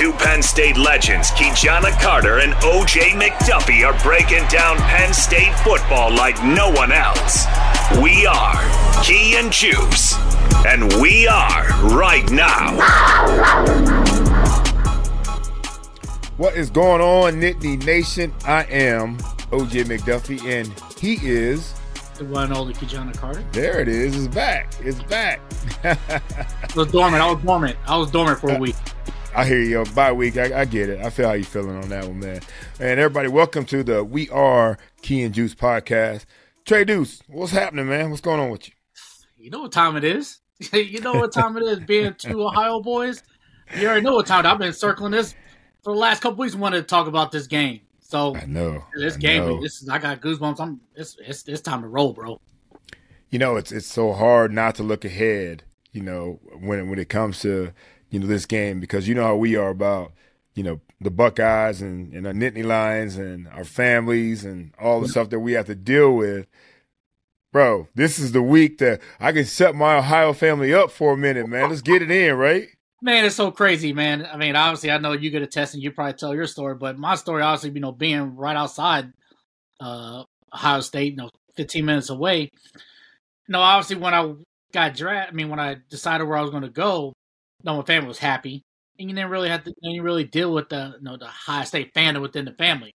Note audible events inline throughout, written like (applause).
Two Penn State legends, Ki-Jana Carter and OJ McDuffie, are breaking down Penn State football like no one else. We are Ki and Juice, and we are right now. What is going on, Nittany Nation? I am OJ McDuffie, and he is. The one and only Ki-Jana Carter. There it is. It's back. It's back. (laughs) I was dormant. I was dormant. I was dormant for a uh, week. I hear you. Bye week. I, I, get it. I feel how you feeling on that one, man. And everybody, welcome to the We Are Ki and Juice podcast. Trey Deuce, what's happening, man? What's going on with you? You know what time it is. (laughs) you know what time it is. Being two (laughs) Ohio boys, you already know what time. I've been circling this for the last couple weeks. Wanted to talk about this game. So I know this I game. know. This is I got goosebumps. I'm. It's, it's it's time to roll, bro. You know, it's it's so hard not to look ahead. You know, when when it comes to you know this game because you know how we are about you know the Buckeyes and, and our Nittany Lions and our families and all the stuff that we have to deal with. Bro, this is the week that I can set my Ohio family up for a minute, man. Let's get it in, right? Man, it's so crazy, man. I mean, obviously, I know you get a test and you probably tell your story, but my story, obviously, you know, being right outside uh, Ohio State, you know, 15 minutes away. You know, obviously, when I got drafted, I mean, when I decided where I was going to go, no, my family was happy, and you didn't really have to, you really deal with the, you know, the Ohio State fandom within the family.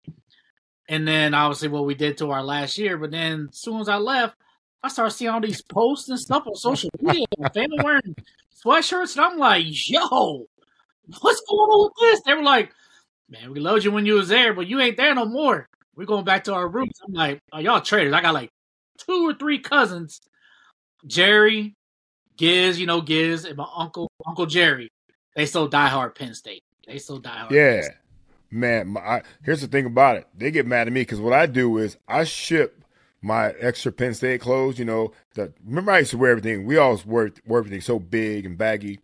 And then, obviously, what we did to our last year, but then as soon as I left, I started seeing all these posts and stuff on social media. Family wearing sweatshirts, and I'm like, yo, what's going on with this? They were like, man, we loved you when you was there, but you ain't there no more. We're going back to our roots. I'm like, oh, y'all traitors. I got like two or three cousins, Jerry, Giz, you know Giz, and my uncle, Uncle Jerry. They still die hard Penn State. They still die hard. Yeah, man. My, I, here's the thing about it. They get mad at me because what I do is I ship my extra Penn State clothes. You know, the, remember I used to wear everything. We always wore, wore everything so big and baggy.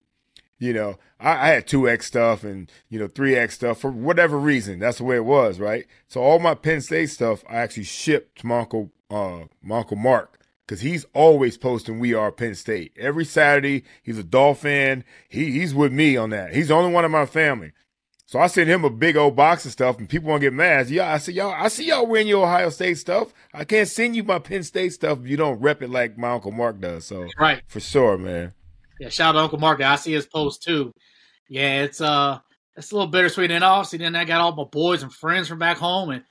You know, I, I had two X stuff and you know three X stuff for whatever reason. That's the way it was, right? So all my Penn State stuff I actually shipped to my uncle, uh, my uncle Mark because he's always posting "We Are Penn State" every Saturday. He's a Dolphin. He he's with me on that. He's the only one in my family. So I send him a big old box of stuff, and people want to get mad. Yeah, I said, y'all, I see y'all wearing your Ohio State stuff. I can't send you my Penn State stuff if you don't rep it like my Uncle Mark does. So right for sure, man. Yeah, shout out to Uncle Mark. I see his post too. Yeah, it's uh, it's a little bittersweet. And obviously, then I got all my boys and friends from back home, and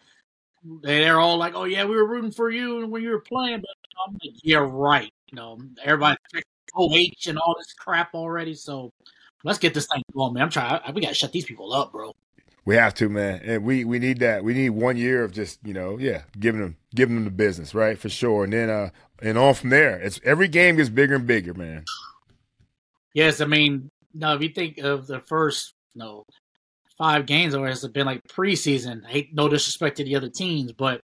they're all like, "Oh yeah, we were rooting for you when you were playing," but I'm like, "Yeah, right." You know, everybody OH and all this crap already. So let's get this thing going, man. I'm trying. We got to shut these people up, bro. We have to, man, and we we need that. We need one year of just you know, yeah, giving them giving them the business, right, for sure, and then uh and on from there. It's every game gets bigger and bigger, man. Yes, I mean, no, if you think of the first, you know, five games, or has been like preseason. I hate no disrespect to the other teams, but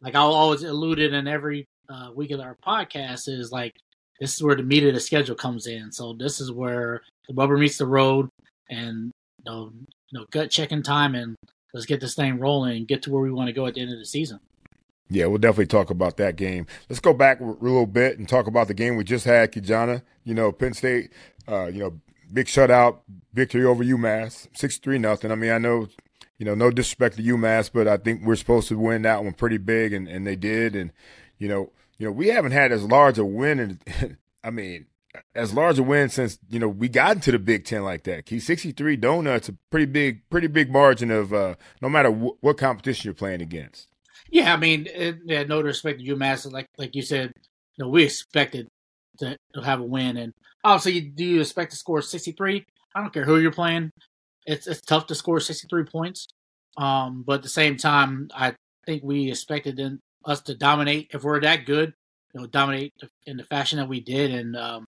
like I always alluded in every uh, week of our podcast is like this is where the meat of the schedule comes in. So this is where the rubber meets the road, and you know, you know, gut checking time, and let's get this thing rolling and get to where we want to go at the end of the season. Yeah, we'll definitely talk about that game. Let's go back a little bit and talk about the game we just had, Ki-Jana. You know, Penn State, uh, you know, big shutout victory over UMass, six three nothing. I mean, I know, you know, no disrespect to UMass, but I think we're supposed to win that one pretty big, and, and they did. And you know, you know, we haven't had as large a win, and (laughs) I mean, as large a win since you know we got into the Big Ten like that. Key sixty three donuts, a pretty big, pretty big margin of uh, no matter wh- what competition you're playing against. Yeah, I mean, it, yeah, no respect to UMass. Like like you said, you know, we expected to have a win, and obviously, you do you expect to score sixty three? I don't care who you're playing. It's it's tough to score sixty three points, um, but at the same time, I think we expected in, us to dominate. If we're that good, you know, dominate in the fashion that we did, and um,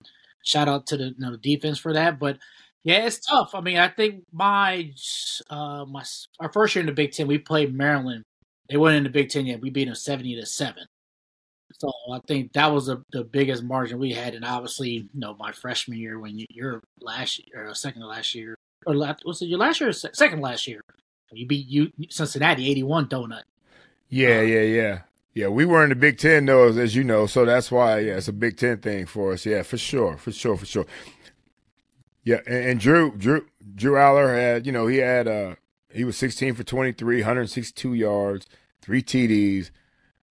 shout out to the you know, defense for that. But yeah, it's tough. I mean, I think my uh, my our first year in the Big Ten, we played Maryland they weren't in the Big Ten yet. We beat them seventy to seven. So I think that was the, the biggest margin we had, and obviously, you know, my freshman year when you, your last year or second last year, or was it your last year or second last year? You beat you Cincinnati eighty one donut. Yeah, um, yeah, yeah, yeah. We were in the Big Ten though, as, as you know, so that's why yeah, it's a Big Ten thing for us. Yeah, for sure, for sure, for sure. Yeah, and, and Drew, Drew, Drew Allar had, you know, he had uh he was 16 for 23, 162 yards, three TDs.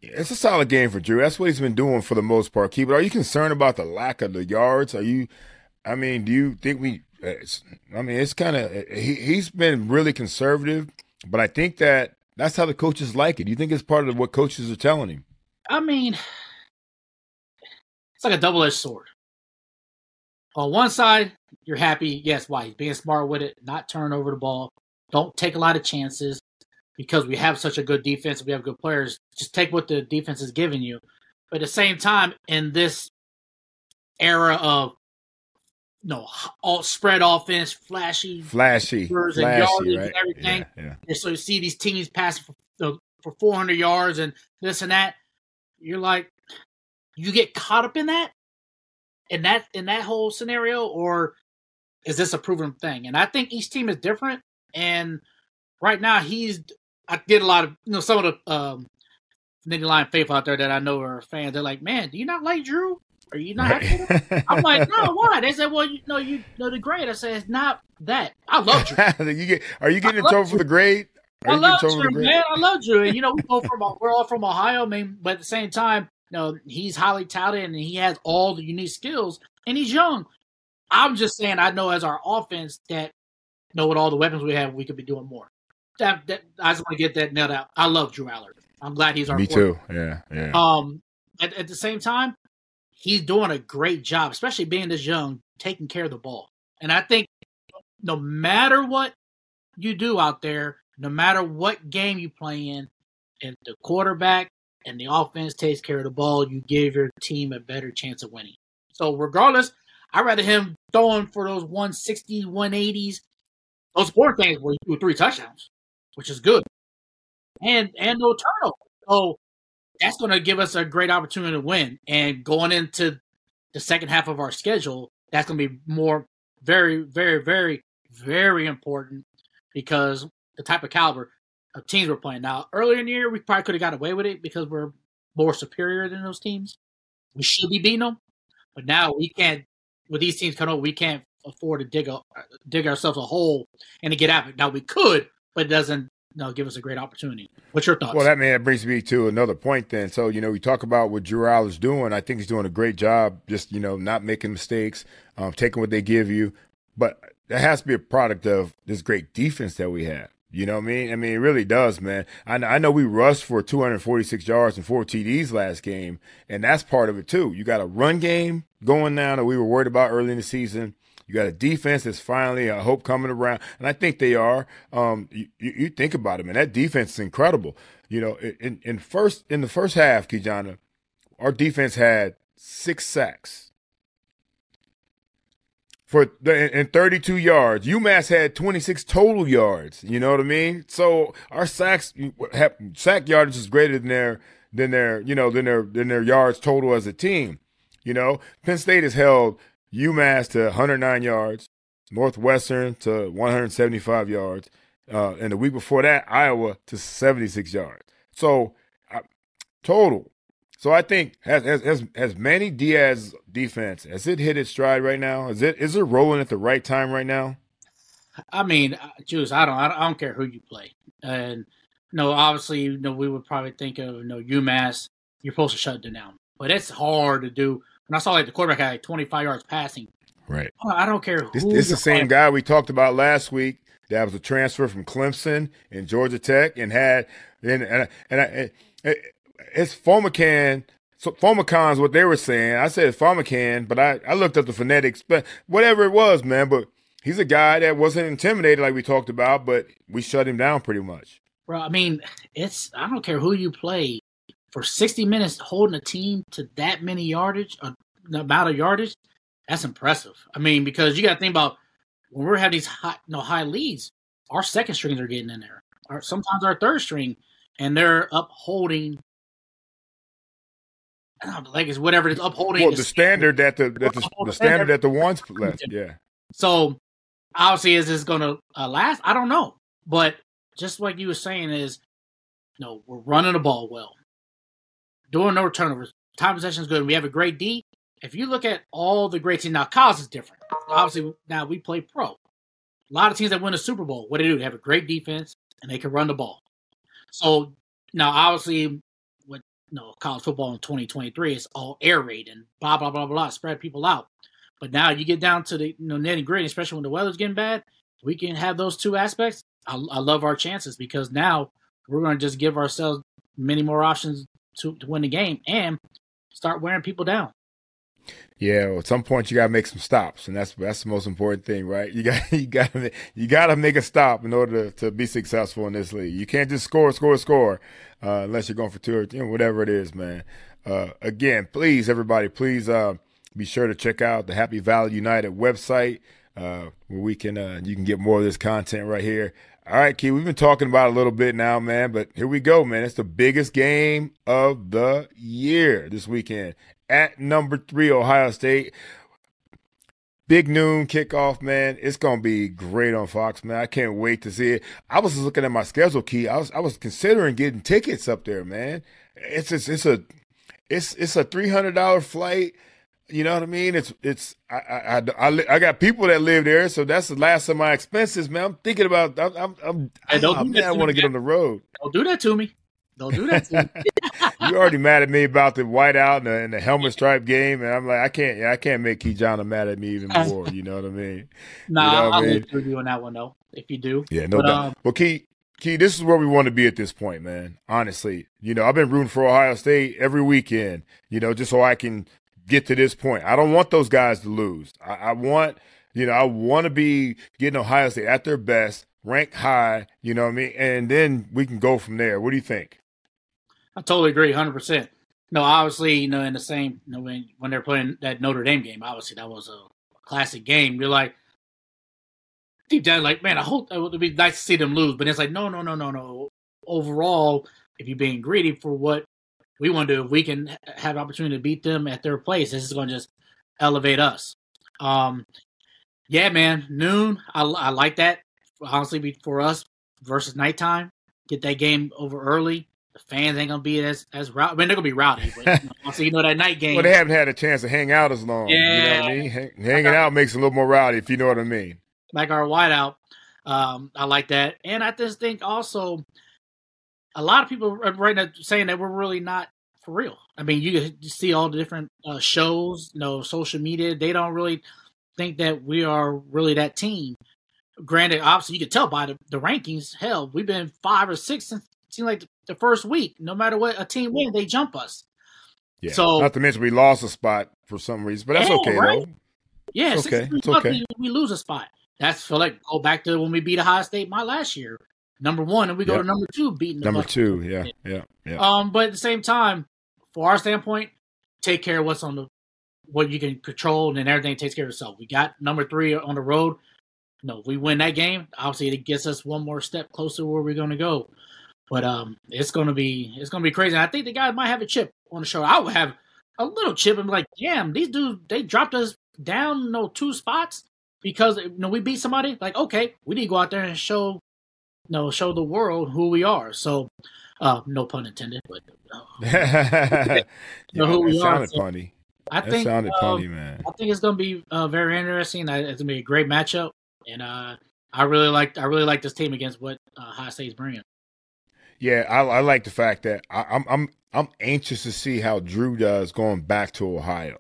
It's a solid game for Drew. That's what he's been doing for the most part. Keep it. Are you concerned about the lack of the yards? Are you? I mean, do you think we? I mean, it's kind of he, he's been really conservative, but I think that that's how the coaches like it. Do you think it's part of what coaches are telling him? I mean, it's like a double edged sword. On one side, you're happy, yes, why being smart with it, not turning over the ball. Don't take a lot of chances because we have such a good defense. We have good players. Just take what the defense is giving you. But at the same time, in this era of you know, all spread offense, flashy, flashy, and flashy, yardage right? and everything. Yeah, yeah. And so you see these teams passing for, for 400 yards and this and that. You're like, you get caught up in that, in that in that whole scenario, or is this a proven thing? And I think each team is different. And right now, he's I get a lot of you know some of the um, Nittany Lion faithful out there that I know are fans. They're like, "Man, do you not like Drew? Are you not happy?" I'm like, "No, (laughs) why?" They said, "Well, you know, you know the grade." I said, "It's not that. I love Drew. (laughs) you get, are you getting in trouble for the grade?" Are I love Drew, man. I love Drew. And you know, we go from we're all from Ohio, man. but at the same time, you know, he's highly touted and he has all the unique skills, and he's young. I'm just saying, I know as our offense that know with all the weapons we have, we could be doing more. That, that I just want to get that nailed out. I love Drew Allar. I'm glad he's our. Me too. Yeah, yeah. Um, at, at the same time, he's doing a great job, especially being this young, taking care of the ball. And I think no matter what you do out there, no matter what game you play in, if the quarterback and the offense takes care of the ball, you give your team a better chance of winning. So regardless, I'd rather him throwing for those 160, 180s those four things were you three touchdowns, which is good, and and no turnover. So that's going to give us a great opportunity to win. And going into the second half of our schedule, that's going to be more very, very, very, very important because the type of caliber of teams we're playing. Now, earlier in the year, we probably could have got away with it because we're more superior than those teams. We should be beating them, but now we can't. With these teams coming up, we can't afford to dig a, dig ourselves a hole and to get out of it. Now we could, but it doesn't you know, give us a great opportunity. What's your thoughts? Well, that man brings me to another point. Then, so you know, we talk about what Drew is doing. I think he's doing a great job. Just you know, not making mistakes, um, taking what they give you. But that has to be a product of this great defense that we have. You know what I mean? I mean, it really does, man. I, I know we rushed for 246 yards and four TDs last game, and that's part of it too. You got a run game going now that we were worried about early in the season. You got a defense that's finally, I hope, coming around, and I think they are. Um, you, you think about it, man. That defense is incredible. You know, in, in first in the first half, Ki-Jana, our defense had six sacks for the, and 32 yards. UMass had 26 total yards. You know what I mean? So our sacks sack yardage is greater than their than their you know than their than their yards total as a team. You know, Penn State has held UMass to 109 yards, Northwestern to 175 yards, uh, and the week before that, Iowa to 76 yards. So uh, total so I think has has has Manny Diaz defense has it hit its stride right now? Is it is it rolling at the right time right now? I mean, uh, Juice, I don't I don't care who you play, and no, obviously, you know, we would probably think of you know UMass. You're supposed to shut them down, but it's hard to do. When I saw like the quarterback had like 25 yards passing, right? I don't care. This, this is the same guy we talked about last week. That was a transfer from Clemson and Georgia Tech, and had and and, and, and, and it's Phommachanh. So Phommachanh's what they were saying. I said Phommachanh, but I, I looked up the phonetics, but whatever it was, man. But he's a guy that wasn't intimidated like we talked about, but we shut him down pretty much. Bro, I mean, it's I don't care who you play for 60 minutes holding a team to that many yardage, about a yardage. That's impressive. I mean, because you got to think about when we're having these high, you know, high leads, our second strings are getting in there. Our, sometimes our third string, and they're upholding like it's whatever it's upholding. Well, the standard that the that the, (laughs) the standard that the ones left, yeah. So obviously, is this going to uh, last? I don't know, but just like you were saying, is you know we're running the ball well, doing no turnovers, time possession is good. We have a great D. If you look at all the great teams now, college is different. Obviously, now we play pro. A lot of teams that win a Super Bowl, what do they do? They have a great defense and they can run the ball. So now, obviously, with know, college football in 2023 is all air raid and blah blah blah blah, spread people out. But now you get down to the you know nitty gritty, especially when the weather's getting bad. We can have those two aspects. I, I love our chances because now we're going to just give ourselves many more options to, to win the game and start wearing people down. Yeah, well, at some point you got to make some stops, and that's that's the most important thing, right? You got (laughs) you got you got to make a stop in order to, to be successful in this league. You can't just score, score, score, uh, unless you're going for two or you know, whatever it is, man. Uh, again, please, everybody, please uh, be sure to check out the Happy Valley United website uh, where we can uh, you can get more of this content right here. All right, Ki, we've been talking about a little bit now, man, but here we go, man. It's the biggest game of the year this weekend at number three, Ohio State. Big noon kickoff, man. It's gonna be great on Fox, man. I can't wait to see it. I was looking at my schedule, Ki. I was I was considering getting tickets up there, man. It's it's, it's a it's it's a three hundred dollar flight. You know what I mean? It's it's I, I I, I got people that live there, so that's the last of my expenses, man. I'm thinking about I'm I'm, I'm hey, don't I, want to get on the road. Don't do that to me. Don't do that. To me. (laughs) you already mad at me about the whiteout and the, and the helmet stripe game, and I'm like, I can't, yeah, I can't make Ki-Jana mad at me even (laughs) more. You know what I mean? Nah, you know I'll leave you on that one though. If you do, yeah, no but, doubt. Um, well, Ki, Ki, this is where we want to be at this point, man. Honestly, you know, I've been rooting for Ohio State every weekend. You know, just so I can get to this point. I don't want those guys to lose. I, I want, you know, I want to be getting Ohio State at their best, ranked high. You know what I mean? And then we can go from there. What do you think? I totally agree, hundred percent. No, obviously, you know, in the same, you know, when when they're playing that Notre Dame game, obviously that was a classic game. You're like deep down, like, man, I hope it would be nice to see them lose, but it's like, no, no, no, no, no. Overall, if you're being greedy for what we want to do, if we can have opportunity to beat them at their place, this is going to just elevate us. Um, yeah, man, noon. I, I like that. Honestly, for us versus nighttime, get that game over early the fans ain't gonna be as as rowdy. I mean, they're gonna be rowdy, but you know, so you know that night game. Well, they haven't had a chance to hang out as long. Yeah, you know what I mean. Hang, hanging out makes it a little more rowdy, if you know what I mean. Like our whiteout, um, I like that, and I just think also a lot of people are right now saying that we're really not for real. I mean, you, you see all the different uh, shows, you know, social media. They don't really think that we are really that team. granted, obviously you can tell by the, the rankings. Hell, we've been five or six since it seemed like the, first week. No matter what a team wins, they jump us. Yeah. So- not to mention we lost a spot for some reason, but that's Yeah, okay right? though. Yeah, It's okay. It's okay. We, we lose a spot. That's feel like go back to when we beat Ohio State my last year, number one, and we go Yep. to number two, beating the Number two, yeah, yeah, yeah. Um, but at the same time, for our standpoint, take care of what's on the what you can control, and then everything takes care of itself. We got number three on the road. No, if we win that game. Obviously, it gets us one more step closer where we're going to go. But um, it's to be it's to be crazy. I think the guys might have a chip on the show. I would have a little chip and be like, damn, these dudes they dropped us down, you know, two spots because you know we beat somebody. Like, okay, we need to go out there and show, you know, show the world who we are. So, uh, no pun intended, but uh, (laughs) yeah, know who we that are, sounded so- funny. I That think sounded funny, man. I think it's going to be uh, very interesting. I- It's going to be a great matchup, and uh, I really like I really like this team against what uh, High State's bringing. Yeah, I, I like the fact that I, I'm I'm I'm anxious to see how Drew does going back to Ohio.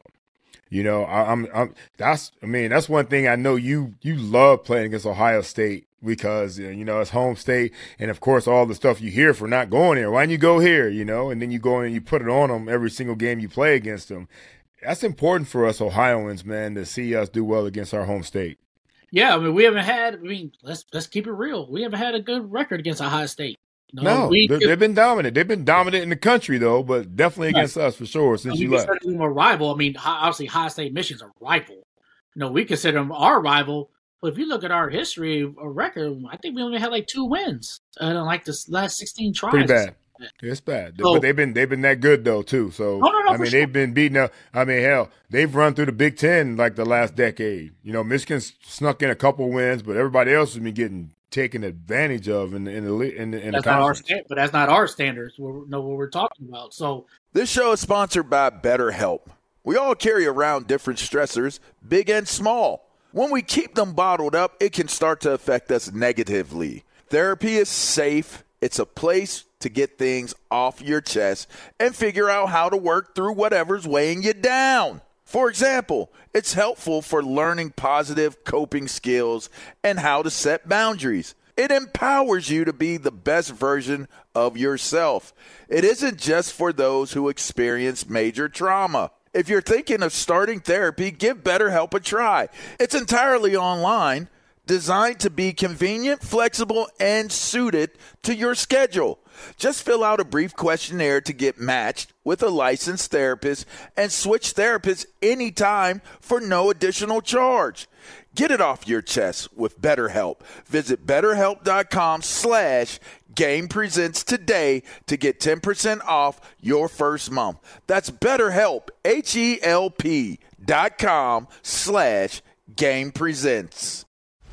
You know, I, I'm I'm that's I mean that's one thing I know you you love playing against Ohio State because you know it's home state and of course all the stuff you hear for not going there. Why don't you go here? You know, and then you go in and you put it on them every single game you play against them. That's important for us Ohioans, man, to see us do well against our home state. Yeah, I mean we haven't had. I mean let's let's keep it real. We haven't had a good record against Ohio State. Know, No, we they- they've been dominant. They've been dominant in the country though, but definitely Right. against us for sure since we you left. them a rival. I mean, obviously High State Michigan's a rival. You know, we consider them our rival. But if you look at our history, a record, I think we only had like two wins uh, in like this last sixteen tries. Pretty bad. It's bad, So- but they've been they've been that good though too. So Oh, no, no, I mean, sure. they've been beating up. I mean, hell, they've run through the Big Ten like the last decade. You know, Michigan's snuck in a couple wins, but everybody else has been getting taken advantage of in the in the in the, in the That's not our conference. stand, but that's not our standards. We know what we're talking about. So This show is sponsored by BetterHelp. We all carry around different stressors, big and small. When we keep them bottled up, it can start to affect us negatively. Therapy is safe, it's a place to get things off your chest and figure out how to work through whatever's weighing you down. For example, it's helpful for learning positive coping skills and how to set boundaries. It empowers you to be the best version of yourself. It isn't just for those who experience major trauma. If you're thinking of starting therapy, give BetterHelp a try. It's entirely online, designed to be convenient, flexible, and suited to your schedule. Just fill out a brief questionnaire to get matched with a licensed therapist and switch therapists anytime for no additional charge. Get it off your chest with BetterHelp. Visit betterhelp.com slash game presents today to get 10% off your first month. That's betterhelp, H-E-L-P dot com slash game presents.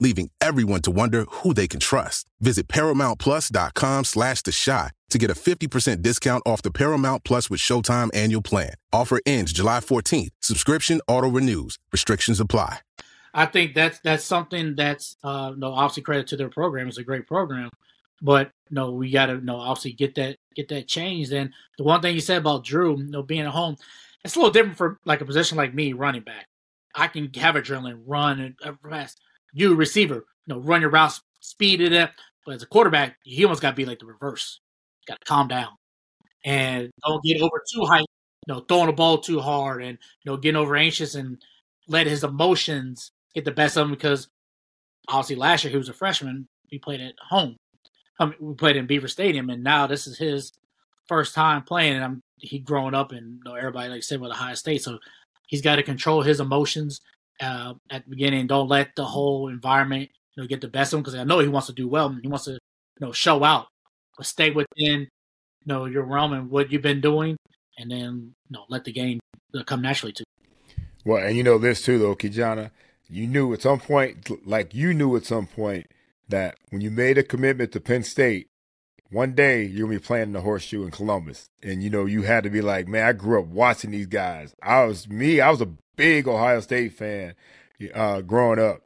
leaving everyone to wonder who they can trust. Visit ParamountPlus.com slash The Chi to get a 50% discount off the Paramount Plus with Showtime annual plan. Offer ends July 14th. Subscription auto-renews. Restrictions apply. I think that's that's something that's uh no obviously credit to their program. It's a great program. But no, we gotta no obviously get that get that changed. And the one thing you said about Drew, you know, being at home, it's a little different for like a position like me, running back. I can have adrenaline, run and uh, fast. You receiver, you know, run your routes, speed it up. But as a quarterback, he almost got to be like the reverse. Got to calm down and don't get over too high. You know, throwing the ball too hard and you know getting over anxious and let his emotions get the best of him because obviously last year he was a freshman. He played at home. I mean, we played in Beaver Stadium, and now this is his first time playing. And I'm he growing up, and you know, everybody like said with Ohio State, so he's got to control his emotions uh, at the beginning. Don't let the whole environment you know get the best of him because I know he wants to do well. He wants to you know show out, but stay within you know your realm and what you've been doing, and then you know let the game come naturally to. Well, and you know this too, though, Ki-Jana. You knew at some point, like you knew at some point, that when you made a commitment to Penn State, one day you're gonna be playing the horseshoe in Columbus. And you know, you had to be like, man, I grew up watching these guys. I was me, I was a big Ohio State fan uh, growing up.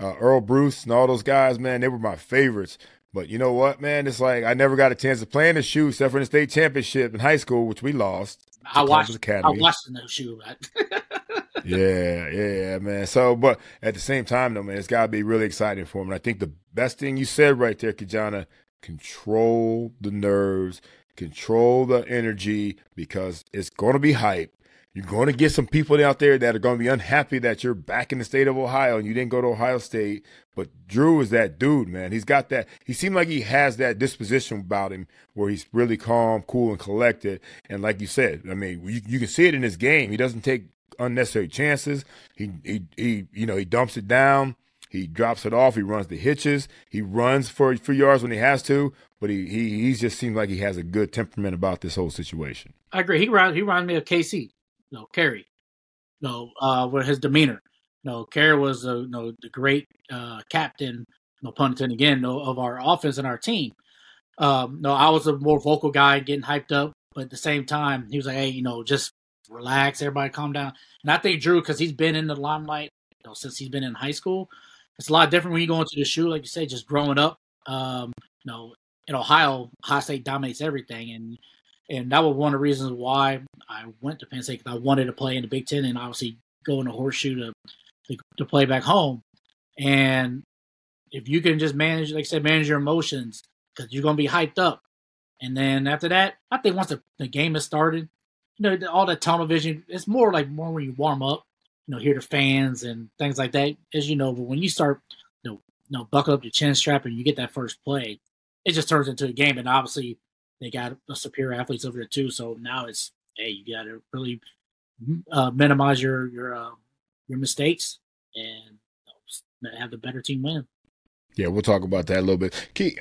Uh, Earle Bruce and all those guys, man, they were my favorites. But you know what, man? It's like I never got a chance to play in the shoe except for the state championship in high school, which we lost. I watched. Academy. I watched the shoe. Right? (laughs) yeah, yeah, man. So, but at the same time, though, man, it's got to be really exciting for him. And I think the best thing you said right there, Ki-Jana, control the nerves, control the energy because it's going to be hype. You're going to get some people out there that are going to be unhappy that you're back in the state of Ohio and you didn't go to Ohio State. But Drew is that dude, man. He's got that. He seemed like he has that disposition about him where he's really calm, cool, and collected. And like you said, I mean, you, you can see it in his game. He doesn't take unnecessary chances. He, he, he, you know, he dumps it down. He drops it off. He runs the hitches. He runs for for yards when he has to. But he he he just seems like he has a good temperament about this whole situation. I agree. He reminds he reminds me of KC. No, Kerry. No, uh, with his demeanor. No, Kerry was a no the great uh, captain. No pun intended again. Of our offense and our team. Um, no, I was a more vocal guy, getting hyped up. But at the same time, he was like, "Hey, you know, just relax, everybody, calm down." And I think Drew, because he's been in the limelight you know, since he's been in high school, it's a lot different when you go into the shoe, like you say, just growing up. Um, you know, in Ohio, Ohio State dominates everything, and and that was one of the reasons why I went to Penn State because I wanted to play in the Big Ten and obviously go in a horseshoe to, to to play back home. And if you can just manage, like I said, manage your emotions because you're going to be hyped up. And then after that, I think once the, the game has started, you know, all that tunnel vision, it's more like more when you warm up you know, hear the fans and things like that. As you know, but when you start, you know, you know, buckle up your chin strap and you get that first play, it just turns into a game. And obviously, they got superior athletes over there too. So now it's hey, you got to really uh, minimize your your uh, your mistakes and have the better team win. Yeah, we'll talk about that a little bit. Ki,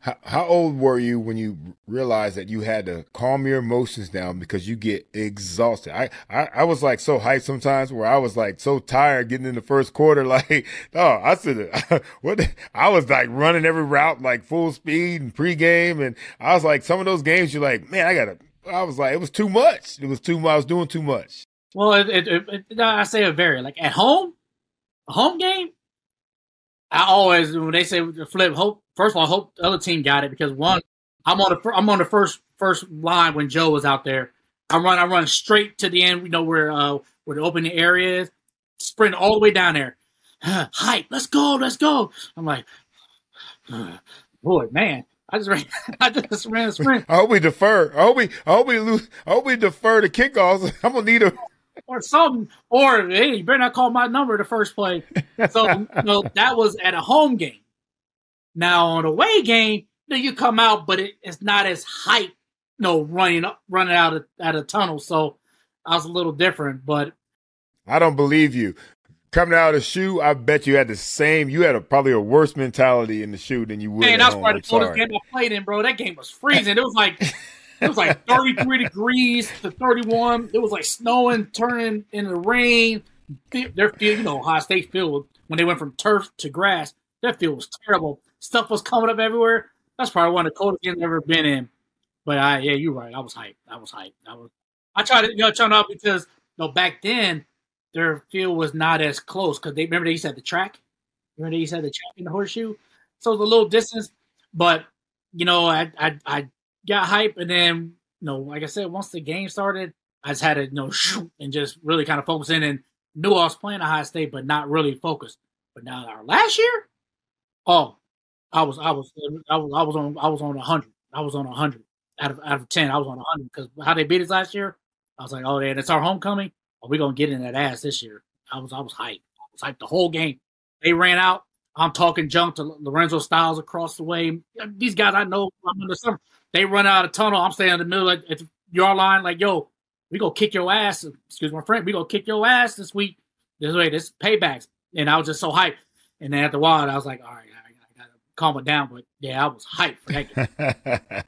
how, how old were you when you realized that you had to calm your emotions down because you get exhausted? I, I, I was like so hyped sometimes where I was like so tired getting in the first quarter. (laughs) Like, oh, I said, (laughs) what? I was like running every route like full speed and pregame. And I was like, some of those games, you're like, man, I gotta, I was like, it was too much. It was too much. I was doing too much. Well, it, it, it, I say it very Like at home, a home game, I always when they say flip, hope first of all, hope the other team got it because one, I'm on the I'm on the first first line when Joe was out there. I run I run straight to the end, you know where uh where the opening area is, sprint all the way down there. (sighs) Hype, let's go, let's go. I'm like, (sighs) boy, man, I just ran, (laughs) I just ran a sprint. I hope we defer. I hope we, I hope we lose. I hope we defer the kickoffs. (laughs) I'm gonna need a (laughs) or something. Or hey, you better not call my number the first play. So you know, that was at a home game. Now on a away game, then you come out, but it, it's not as hype. You know, running up, running out of out of tunnel. So I was a little different, but I don't believe you. Coming out of the shoe, I bet you had the same. You had a, probably a worse mentality in the shoe than you would. Man, that's probably the coldest game I played in, bro. That game was (laughs) freezing. It was like it was like (laughs) 33 degrees to 31. It was like snowing, turning in the rain. Their field, you know, Ohio State field, when they went from turf to grass, that field was terrible. Stuff was coming up everywhere. That's probably one of the coldest games I've ever been in. But I, yeah, you're right. I was hyped. I was hyped. I was. I tried to, you know, turn up because, you know, back then their field was not as close because they remember they used to have the track. Remember they used to have the track in the horseshoe, so it was a little distance. But you know, I I, I got hype, and then you know, like I said, once the game started, I just had to you know (laughs) shoot and just really kind of focus in and knew I was playing Ohio State, but not really focused. But now our last year, oh, I was I was I was I was on I was on hundred. I was on hundred out of out of ten. I was on hundred because how they beat us last year. I was like, oh, man, it's our homecoming. Are we gonna get in that ass this year? I was I was hyped. I was hyped the whole game. They ran out. I'm talking junk to Lorenzo Styles across the way. These guys I know I'm in the summer. They run out of tunnel. I'm staying in the middle at, at your line, like, yo, we gonna kick your ass. Excuse my friend, we gonna kick your ass this week. This way, this paybacks. And I was just so hyped. And then after a while, I was like, all right, calm it down. But yeah, I was hyped for that.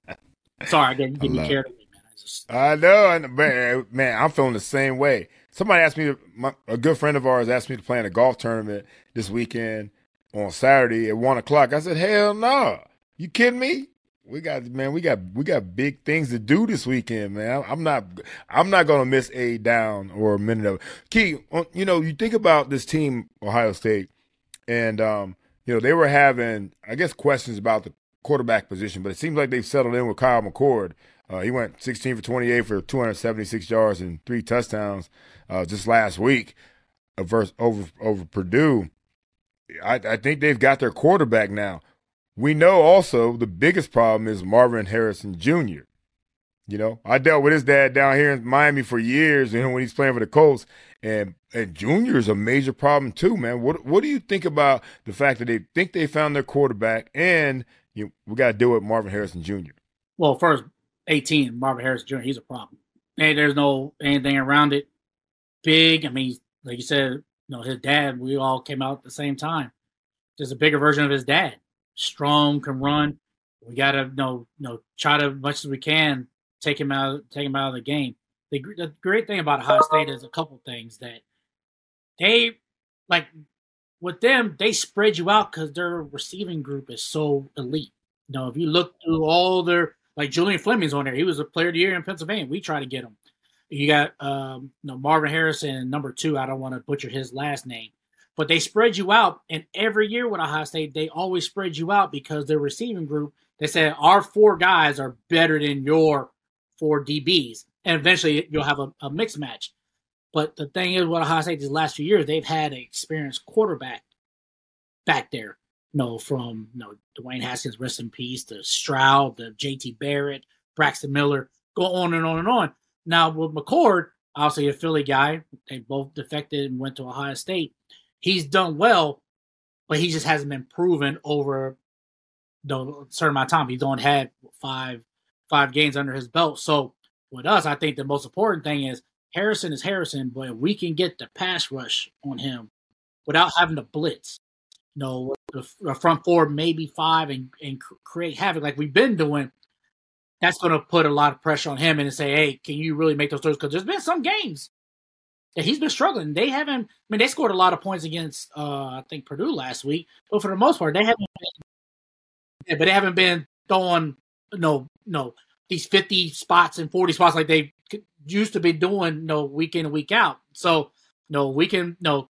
(laughs) Sorry, I didn't get me carried away, man. I, just... I know, man, man. I'm feeling the same way. Somebody asked me, to, my, a good friend of ours asked me to play in a golf tournament this weekend on Saturday at one o'clock. I said, hell no. Nah. You kidding me? We got man, we got we got big things to do this weekend, man. I'm not I'm not gonna miss a down or a minute of it. Ki, you know, you think about this team, Ohio State, and um, you know they were having, I guess, questions about the quarterback position, but it seems like they've settled in with Kyle McCord. Uh, he went 16 for 28 for 276 yards and three touchdowns uh, just last week uh, versus over over Purdue. I, I think they've got their quarterback now. We know also the biggest problem is Marvin Harrison Jr. You know, I dealt with his dad down here in Miami for years, you know, when he's playing for the Colts, and and Junior is a major problem too, man. What what do you think about the fact that they think they found their quarterback, and you we got to deal with Marvin Harrison Jr. Well, first, eighteen, Marvin Harrison Jr. He's a problem, and there's no anything around it. Big, I mean, like you said, you know, his dad. We all came out at the same time. Just a bigger version of his dad. Strong, can run. We got to, you know, you know, try to as much as we can take him out, take him out of the game. The, the great thing about Ohio State is a couple things that they like with them, they spread you out because their receiving group is so elite. You know, if you look through all their like Julian Fleming's on there, he was a player of the year in Pennsylvania. We try to get him. You got um, you know, Marvin Harrison, number two. I don't want to butcher his last name, but they spread you out. And every year with Ohio State, they always spread you out because their receiving group. They said our four guys are better than your four DBs, and eventually you'll have a, a mixed match. But the thing is, what Ohio State these last few years, they've had an experienced quarterback back there. You know, from you know Dwayne Haskins, rest in peace, to Stroud, the J.T. Barrett, Braxton Miller, go on and on and on. Now with McCord, obviously a Philly guy, they both defected and went to Ohio State. He's done well, but he just hasn't been proven over the certain amount of time. He's only had five five games under his belt. So with us, I think the most important thing is Harrison is Harrison, but we can get the pass rush on him without having to blitz. You know, the front four, maybe five, and, and create havoc like we've been doing. That's going to put a lot of pressure on him and say, hey, can you really make those throws? Because there's been some games that he's been struggling. They haven't, I mean, they scored a lot of points against, uh, I think, Purdue last week, but for the most part, they haven't been, yeah, but they haven't been throwing, no, no, these 50 spots and 40 spots like they used to be doing you know, week in and week out. So, you know, we can you know,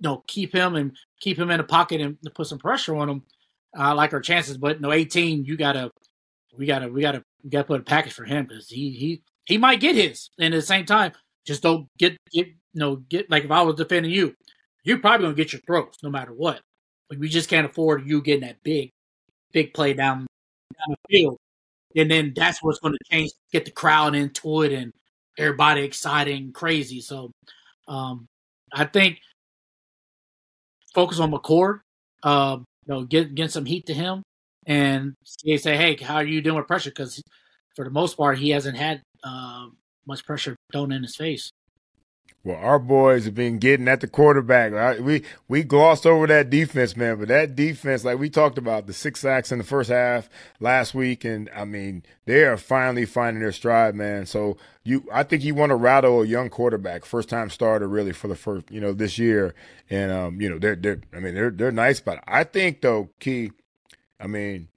you know, keep him and keep him in the pocket and put some pressure on him. I uh, like our chances, but you no, know, 18, you gotta, we gotta, we gotta, we gotta put a package for him because he, he, he might get his. And at the same time, just don't get, get, you know, get like if I was defending you, you're probably gonna get your throws no matter what. But we just can't afford you getting that big, big play down, down the field and then that's what's going to change, get the crowd into it, and everybody exciting, crazy. So, um, I think focus on McCord. Uh, you know, get get some heat to him, and say, "Hey, how are you doing with pressure?" Because for the most part, he hasn't had uh, much pressure thrown in his face. Well, our boys have been getting at the quarterback. Right? We we glossed over that defense, man, but that defense, like we talked about, the six sacks in the first half last week, and I mean, they are finally finding their stride, man. So you, I think you want to rattle a young quarterback, first time starter, really for the first, you know, this year, and um, you know, they're they're, I mean, they're they're nice, but I think though, Ki, I mean,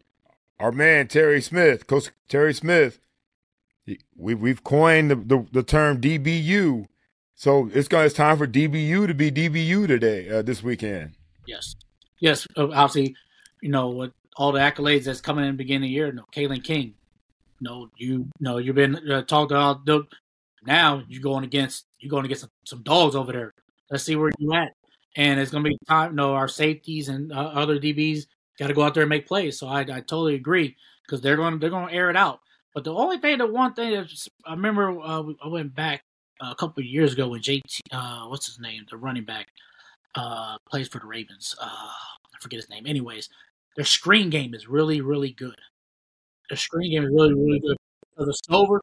our man Terry Smith, Coach Terry Smith, we we've coined the, the, the term DBU so it's going. It's time for DBU to be DBU today, uh, this weekend. Yes, yes. Obviously, you know with all the accolades that's coming in the beginning of the year. You know, Kalen King. You know, you know you've been uh, talked about. The, now you're going against you're going against some, some dogs over there. Let's see where you at. and it's going to be time. No, our safeties and uh, other DBs got to go out there and make plays. So I, I totally agree because they're going they're going to air it out. But the only thing, the one thing that I remember, uh, I went back a couple years ago when JT, uh, what's his name, the running back, uh, plays for the Ravens. Uh, I forget his name. Anyways, their screen game is really, really good. Their screen game is really, really good. The Stover,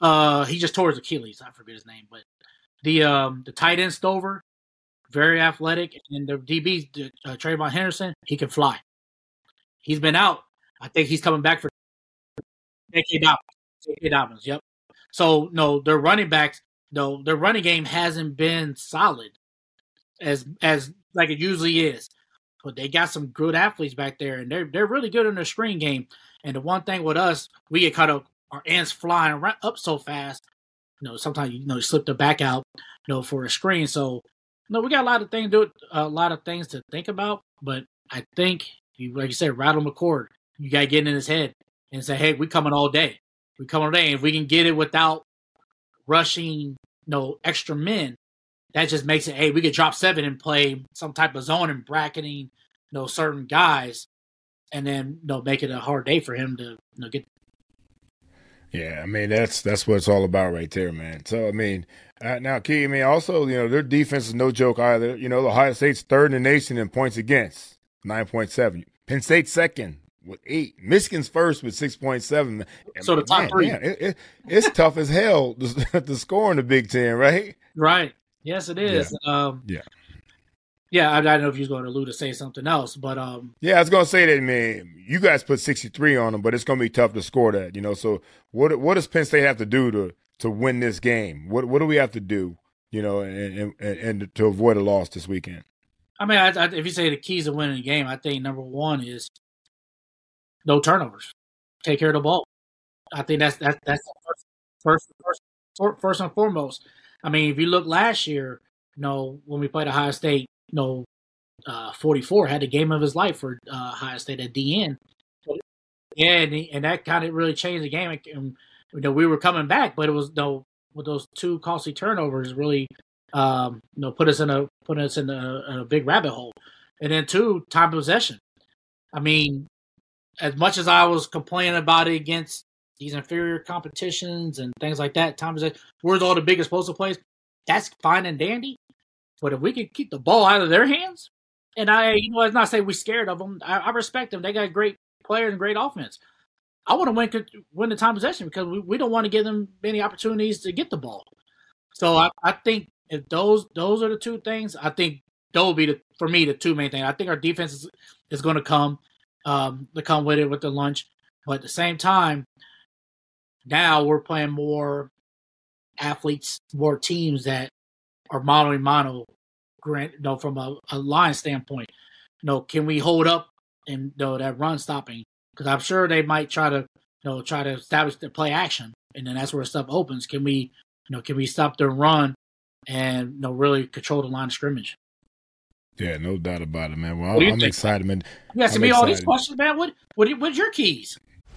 uh, he just tore his Achilles. I forget his name, but the um, the tight end Stover, very athletic, and the DB uh, TreVeyon Henderson, he can fly. He's been out. I think he's coming back for J.K. Dobbins. J.K. Dobbins. Yep. So no, their running backs, no, their running game hasn't been solid as as like it usually is. But they got some good athletes back there, and they're they're really good in their screen game. And the one thing with us, we get caught up our ants flying around, up so fast. You know, sometimes you know you slip the back out, you know, for a screen. So, no, we got a lot of things do a lot of things to think about. But I think you, like you said, rattle McCord. You got to get in his head and say, "Hey, we coming all day. We coming all day. And If we can get it without rushing, you know, extra men, that just makes it. Hey, we could drop seven and play some type of zone and bracketing, you know, certain guys, and then you know make it a hard day for him to you know get yeah, I mean that's that's what it's all about right there, man. So I mean, uh, now Ki, I mean also you know their defense is no joke either. You know, the Ohio State's third in the nation in points against, nine point seven. Penn State second with eight. Michigan's first with six point seven. So the top man, three. Man, it, it, it's tough as hell (laughs) to, to, score in the Big Ten, right? Right. Yes, it is. Yeah. Um, yeah. Yeah, I, I, don't know if you was going to allude to say something else, but um, yeah, I was going to say that. Man, you guys put sixty three on them, but it's going to be tough to score that. You know, so what what does Penn State have to do to to win this game? What what do we have to do? You know, and and, and to avoid a loss this weekend. I mean, I, I, if you say the keys to winning the game, I think number one is no turnovers. Take care of the ball. I think that's that's that's first first first, first and foremost. I mean, if you look last year, you know, when we played Ohio State, you know, uh, 44 had the game of his life for uh, Ohio State at end. Yeah, and, and that kind of really changed the game. And, you know, we were coming back, but it was you know, with those two costly turnovers, really, um, you know, put us in a put us in a, in a big rabbit hole. And then two, time possession. I mean, as much as I was complaining about it against these inferior competitions and things like that, time possession, where's all the biggest explosive plays? That's fine and dandy. But if we could keep the ball out of their hands, and I, you know, it's not say we're scared of them. I, I, respect them. They got great players and great offense. I want to win win the time possession because we, we don't want to give them many opportunities to get the ball. So I, I think if those those are the two things, I think those will be the for me the two main things. I think our defense is, is going to come um, to come with it with the lunch, but at the same time, now we're playing more athletes, more teams that are and mono, grant, you know, from a, a line standpoint. You know, can we hold up and you know, that run stopping? Because I'm sure they might try to, you know, try to establish the play action, and then that's where stuff opens. Can we, you know, can we stop the run and you know really control the line of scrimmage? Yeah, no doubt about it, man. Well, I'm excited, man. You asking me all these questions, man. What, what, what's your keys?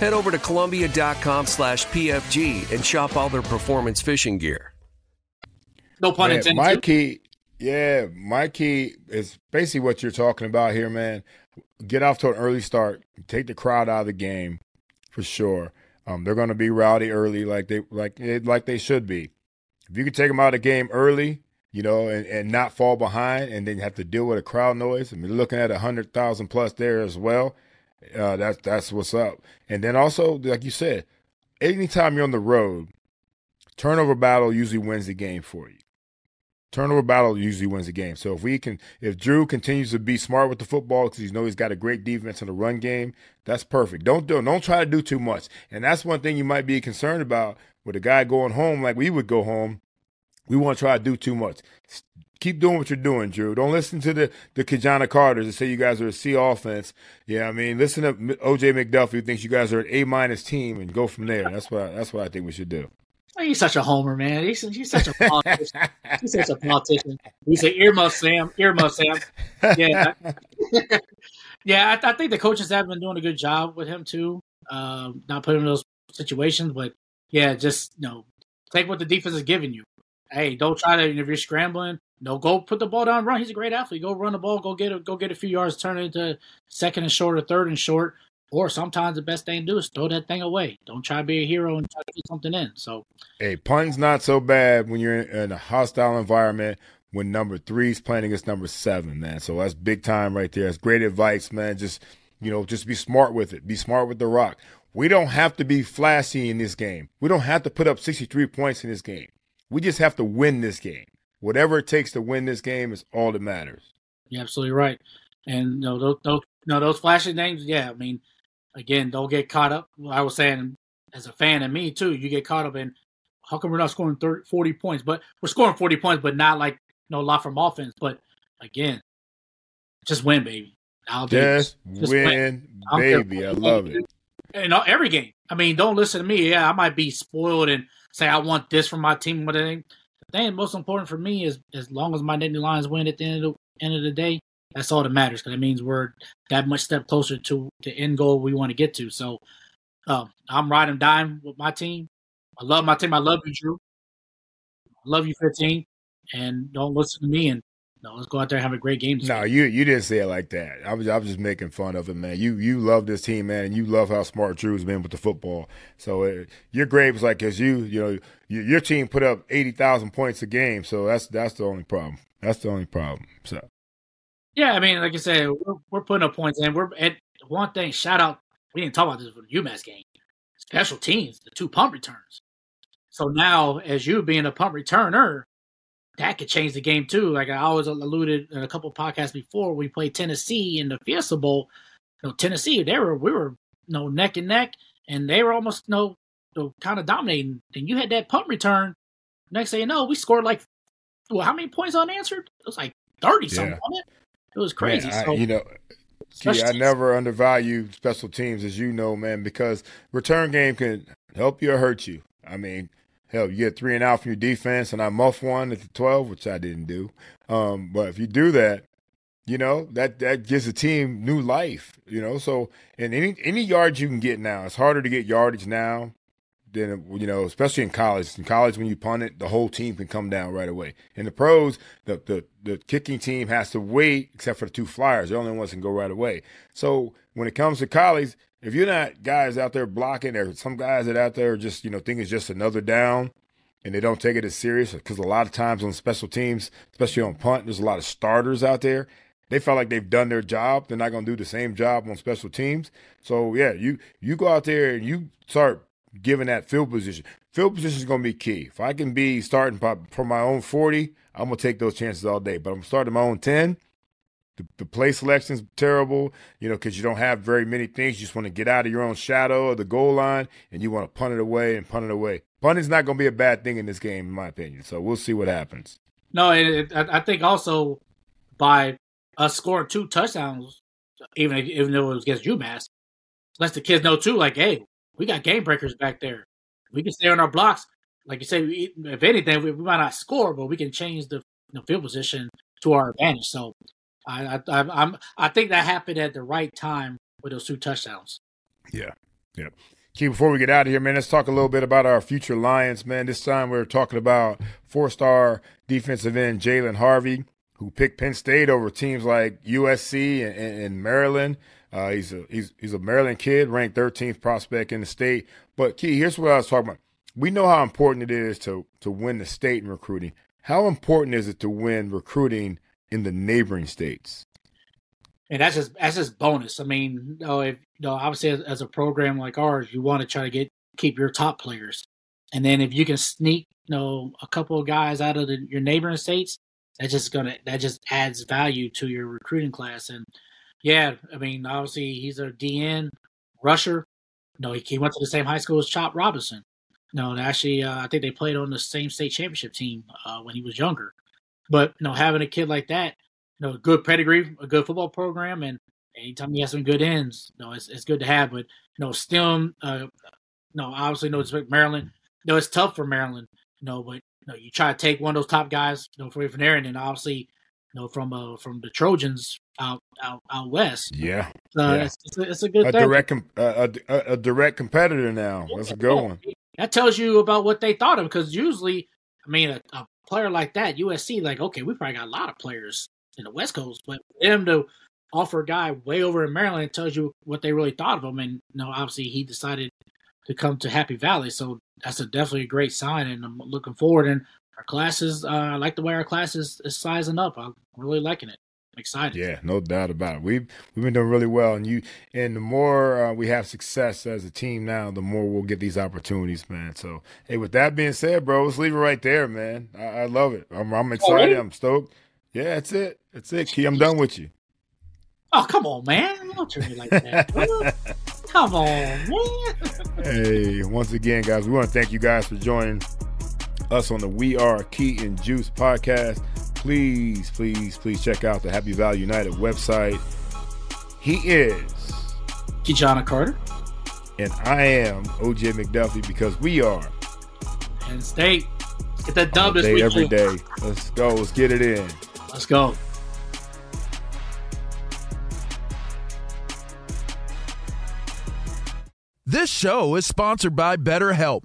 head over to Columbia.com slash PFG and shop all their performance fishing gear. No pun Man, intended. my key, yeah, my key is basically what you're talking about here, man. Get off to an early start. Take the crowd out of the game, for sure. Um, they're going to be rowdy early, like they like like they should be. If you can take them out of the game early, you know, and, and not fall behind, and then have to deal with a crowd noise. I mean, looking at a hundred thousand plus there as well. Uh, that's that's what's up. And then also, like you said, anytime you're on the road, turnover battle usually wins the game for you. Turnover battle usually wins the game. So if we can, if Drew continues to be smart with the football because you know he's got a great defense in the run game, that's perfect. Don't do, don't try to do too much. And that's one thing you might be concerned about with a guy going home like we would go home. We want to try to do too much. Keep doing what you're doing, Drew. Don't listen to the the Ki-Jana Carters that say you guys are a C offense. Yeah, I mean, listen to OJ McDuffie who thinks you guys are an A minus team and go from there. That's what I, that's what I think we should do. He's such a homer, man. He's, he's such a politician. he's such a politician. He's an earmuff Sam. Earmuff Sam. Yeah. (laughs) yeah, I, I, think the coaches have been doing a good job with him too. Um, not putting him in those situations, but yeah, just you know, take what the defense is giving you. Hey, don't try to if you're scrambling. No, go put the ball down, run. He's a great athlete. Go run the ball. Go get a go get a few yards. Turn it into second and short or third and short. Or sometimes the best thing to do is throw that thing away. Don't try to be a hero and try to get something in. So, hey, punting's not so bad when you're in a hostile environment. When number three's playing against number seven, man. So that's big time right there. That's great advice, man. Just you know, just be smart with it. Be smart with the rock. We don't have to be flashy in this game. We don't have to put up 63 points in this game. We just have to win this game. Whatever it takes to win this game is all that matters. You're absolutely right. And know, those, those, know, those flashy names, yeah, I mean, again, don't get caught up. I was saying, as a fan and me too, you get caught up in how come we're not scoring 30, 40 points? But we're scoring 40 points, but not like you know, a lot from offense. But again, just win, baby. I'll just, just win, win. baby. I love it. And every game. I mean, don't listen to me. Yeah, I might be spoiled and say I want this from my team, but the thing most important for me is as long as my Nittany Lions win at the end of the end of the day, that's all that matters because it means we're that much step closer to the end goal we want to get to. So um, I'm riding dime with my team. I love my team. I love you, Drew. I love you, 15. And don't listen to me and no, let's go out there and have a great game. No, you you didn't say it like that. I was I was just making fun of it, man. You you love this team, man, and you love how smart Drew's been with the football. So uh, your grade was like, cause you you know you, your team put up eighty thousand points a game, so that's that's the only problem. That's the only problem. So yeah, I mean, like I said, we're, we're putting up points, and we're at one thing. Shout out, we didn't talk about this for the UMass game. Special teams, the two punt returns. So now, as you being a punt returner, that could change the game too. Like I always alluded in a couple podcasts before, we played Tennessee in the Fiesta Bowl. You know, Tennessee, they were we were you know neck and neck, and they were almost you know, you know kind of dominating. And you had that punt return. Next thing you know, we scored like well, how many points unanswered? It was like thirty yeah. something on it. It was crazy. Man, I, so, you know, I never undervalue special teams, as you know, man, because return game can help you or hurt you. I mean, hell, you get three and out from your defense, and I muff one at the twelve, which I didn't do. Um, but if you do that, you know that that gives the team new life. You know, so and any any yards you can get now, it's harder to get yardage now than you know, especially in college. In college, when you punt it, the whole team can come down right away. In the pros, the the, the kicking team has to wait, except for the two flyers. They're the only ones that can go right away. So when it comes to college, if you're not guys out there blocking, there's some guys that out there just you know think it's just another down, and they don't take it as serious because a lot of times on special teams, especially on punt, there's a lot of starters out there. They felt like they've done their job. They're not going to do the same job on special teams. So yeah, you you go out there and you start giving that field position. Field position is going to be key. If I can be starting from my own 40, I'm going to take those chances all day. But I'm starting my own 10. The, the play selection is terrible, you know, because you don't have very many things. You just want to get out of your own shadow of the goal line and you want to punt it away and punt it away. Punting's not going to be a bad thing in this game, in my opinion. So we'll see what happens. No, it, I think also by us scoring two touchdowns, even even though it was against UMass, lets the kids know too, like, hey, we got game breakers back there. We can stay on our blocks. Like you say, if anything, we, we might not score, but we can change the field position to our advantage. So I, I, I'm, I think that happened at the right time with those two touchdowns. Yeah, yeah. Ki, before we get out of here, man, let's talk a little bit about our future Lions, man. This time we're talking about four-star defensive end Jalen Harvey, who picked Penn State over teams like USC and, and, and Maryland. Uh, he's a he's he's a Maryland kid, ranked 13th prospect in the state. But Ki, here's what I was talking about. We know how important it is to to win the state in recruiting. How important is it to win recruiting in the neighboring states? And that's just that's just bonus. I mean, you know, if you know, obviously as, as a program like ours, you want to try to get keep your top players, and then if you can sneak, you know, a couple of guys out of the, your neighboring states, that's just gonna that just adds value to your recruiting class. And yeah, I mean, obviously he's a DN rusher. No, he, he went to the same high school as Chop Robinson. No, actually, uh, I think they played on the same state championship team uh, when he was younger. But you know, having a kid like that, you know, a good pedigree, a good football program, and anytime you have some good ends, you know, it's, it's good to have. But you know, still, uh, no, obviously, no disrespect Maryland. You know, it's tough for Maryland. You know, but you know, you try to take one of those top guys, you know, from there, and then obviously, you know, from uh, from the Trojans out out out west. Yeah, uh, yeah. It's, it's, a, it's, a, good a thing. direct com- a, a, a, direct competitor now. That's a good one. That tells you about what they thought of because usually, I mean, a, a, player like that, USC, like okay, we probably got a lot of players in the West Coast, but them to offer a guy way over in Maryland tells you what they really thought of him. And you know, obviously, he decided to come to Happy Valley, so that's a definitely a great sign, and I'm looking forward. And our classes, uh, I like the way our classes is sizing up. I'm really liking it. Excited. Yeah, no doubt about it. We've we've been doing really well, and you and the more uh, we have success as a team now, the more we'll get these opportunities, man. So, hey, with that being said, bro, let's leave it right there, man. I, I love it. I'm, I'm excited. I'm stoked. Yeah, that's it. That's it, Ki. I'm done with you. Oh, come on, man. Don't treat me like that. come on, man. (laughs) hey, once again, guys, we want to thank you guys for joining us on the We Are Ki and Juice podcast. Please, please, please check out the Happy Valley United website. He is Ki-Jana Carter. And I am OJ McDuffie because we are Penn State. Get that dub this day, week. Every day. Let's go. Let's get it in. Let's go. This show is sponsored by BetterHelp.